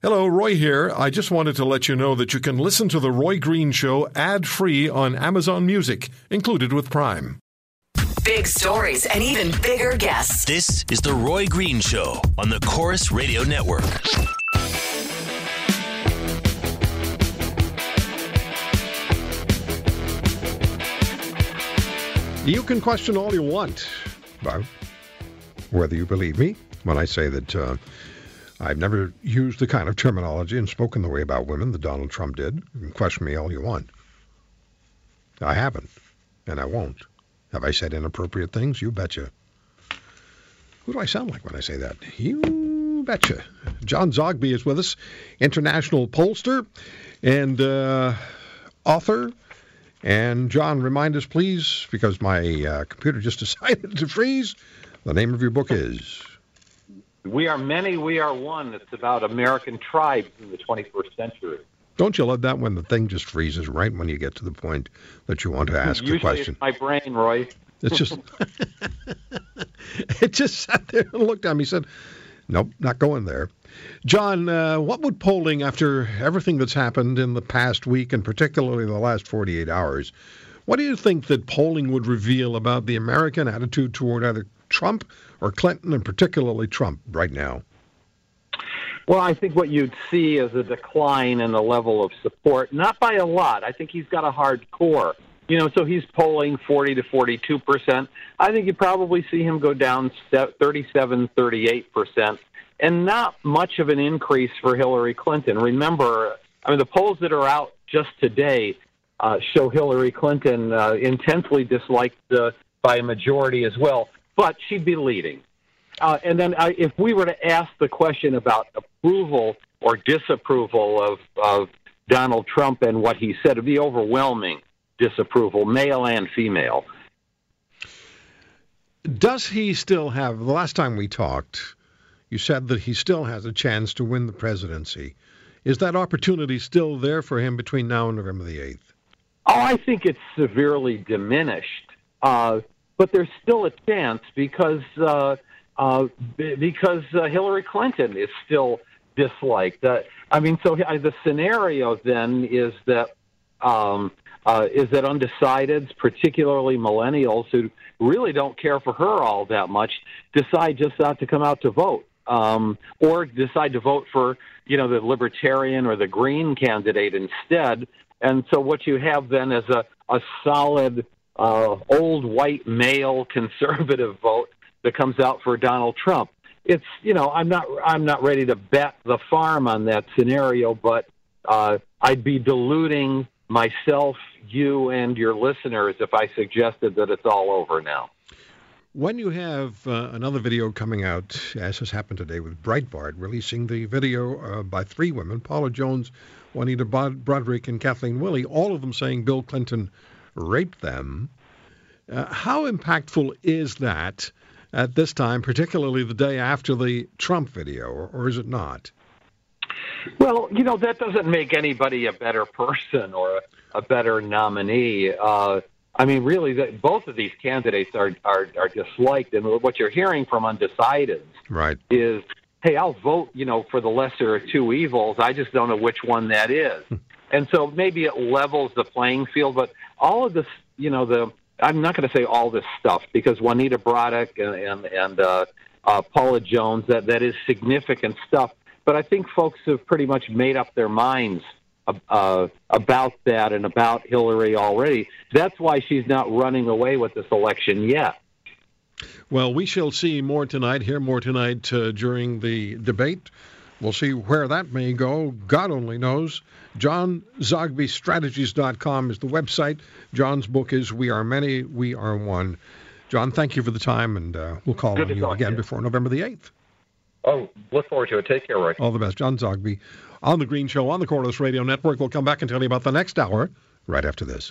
Hello, Roy here. I just wanted to let you know that you can listen to The Roy Green Show ad free on Amazon Music, included with Prime. Big stories and even bigger guests. This is The Roy Green Show on the Corus Radio Network. You can question all you want about whether you believe me when I say that uh, I've never used the kind of terminology and spoken the way about women that Donald Trump did. You can question me all you want. I haven't, and I won't. Have I said inappropriate things? You betcha. Who do I sound like when I say that? You betcha. John Zogby is with us, international pollster and uh, author and John, remind us, please, because my uh, computer just decided to freeze. The name of your book is. We are many, we are one. It's about American tribes in the 21st century. Don't you love that when the thing just freezes right when you get to the point that you want to ask Usually the question? It's my brain, Roy. It's just, it just sat there and looked at me said, Nope, not going there. John, uh, what would polling, after everything that's happened in the past week and particularly the last 48 hours, what do you think that polling would reveal about the American attitude toward either Trump or Clinton, and particularly Trump right now? Well, I think what you'd see is a decline in the level of support, not by a lot. I think he's got a hard core. You know, so he's polling 40 to 42 percent. I think you probably see him go down 37, 38 percent, and not much of an increase for Hillary Clinton. Remember, I mean, the polls that are out just today uh, show Hillary Clinton uh, intensely disliked uh, by a majority as well, but she'd be leading. Uh, and then, uh, if we were to ask the question about approval or disapproval of, of Donald Trump and what he said, it'd be overwhelming disapproval, male and female. Does he still have, the last time we talked, you said that he still has a chance to win the presidency. Is that opportunity still there for him between now and November the 8th? Oh, I think it's severely diminished. Uh, but there's still a chance because uh, uh, because uh, Hillary Clinton is still disliked. Uh, I mean, so uh, the scenario then is that um, uh, is that undecideds, particularly millennials who really don't care for her all that much, decide just not to come out to vote, um, or decide to vote for you know the libertarian or the green candidate instead. And so what you have then is a, a solid uh, old white male conservative vote that comes out for Donald Trump. It's you know I'm not I'm not ready to bet the farm on that scenario, but uh, I'd be deluding myself, you, and your listeners if I suggested that it's all over now. When you have uh, another video coming out, as has happened today with Breitbart, releasing the video uh, by three women, Paula Jones, Juanita Broaddrick, and Kathleen Willey, all of them saying Bill Clinton raped them. Uh, how impactful is that at this time, particularly the day after the Trump video, or, or is it not? Well, you know, that doesn't make anybody a better person or a, a better nominee. Uh, I mean, really, that both of these candidates are, are are disliked, and what you're hearing from undecideds right. is, "Hey, I'll vote, you know, for the lesser of two evils. I just don't know which one that is." And so maybe it levels the playing field, but all of this, you know, the I'm not going to say all this stuff because Juanita Broaddrick and and, and uh, uh, Paula Jones that that is significant stuff. But I think folks have pretty much made up their minds uh, about that and about Hillary already. That's why she's not running away with this election yet. Well, we shall see more tonight, hear more tonight uh, during the debate. We'll see where that may go. God only knows. John Strategies.com is the website. John's book is We Are Many, We Are One. John, thank you for the time, and uh, we'll call Good on you again you. before November the 8th. Oh, look forward to it. Take care, Roy. All the best. John Zogby on The Green Show on the Corus Radio Network. We'll come back and tell you about the next hour right after this.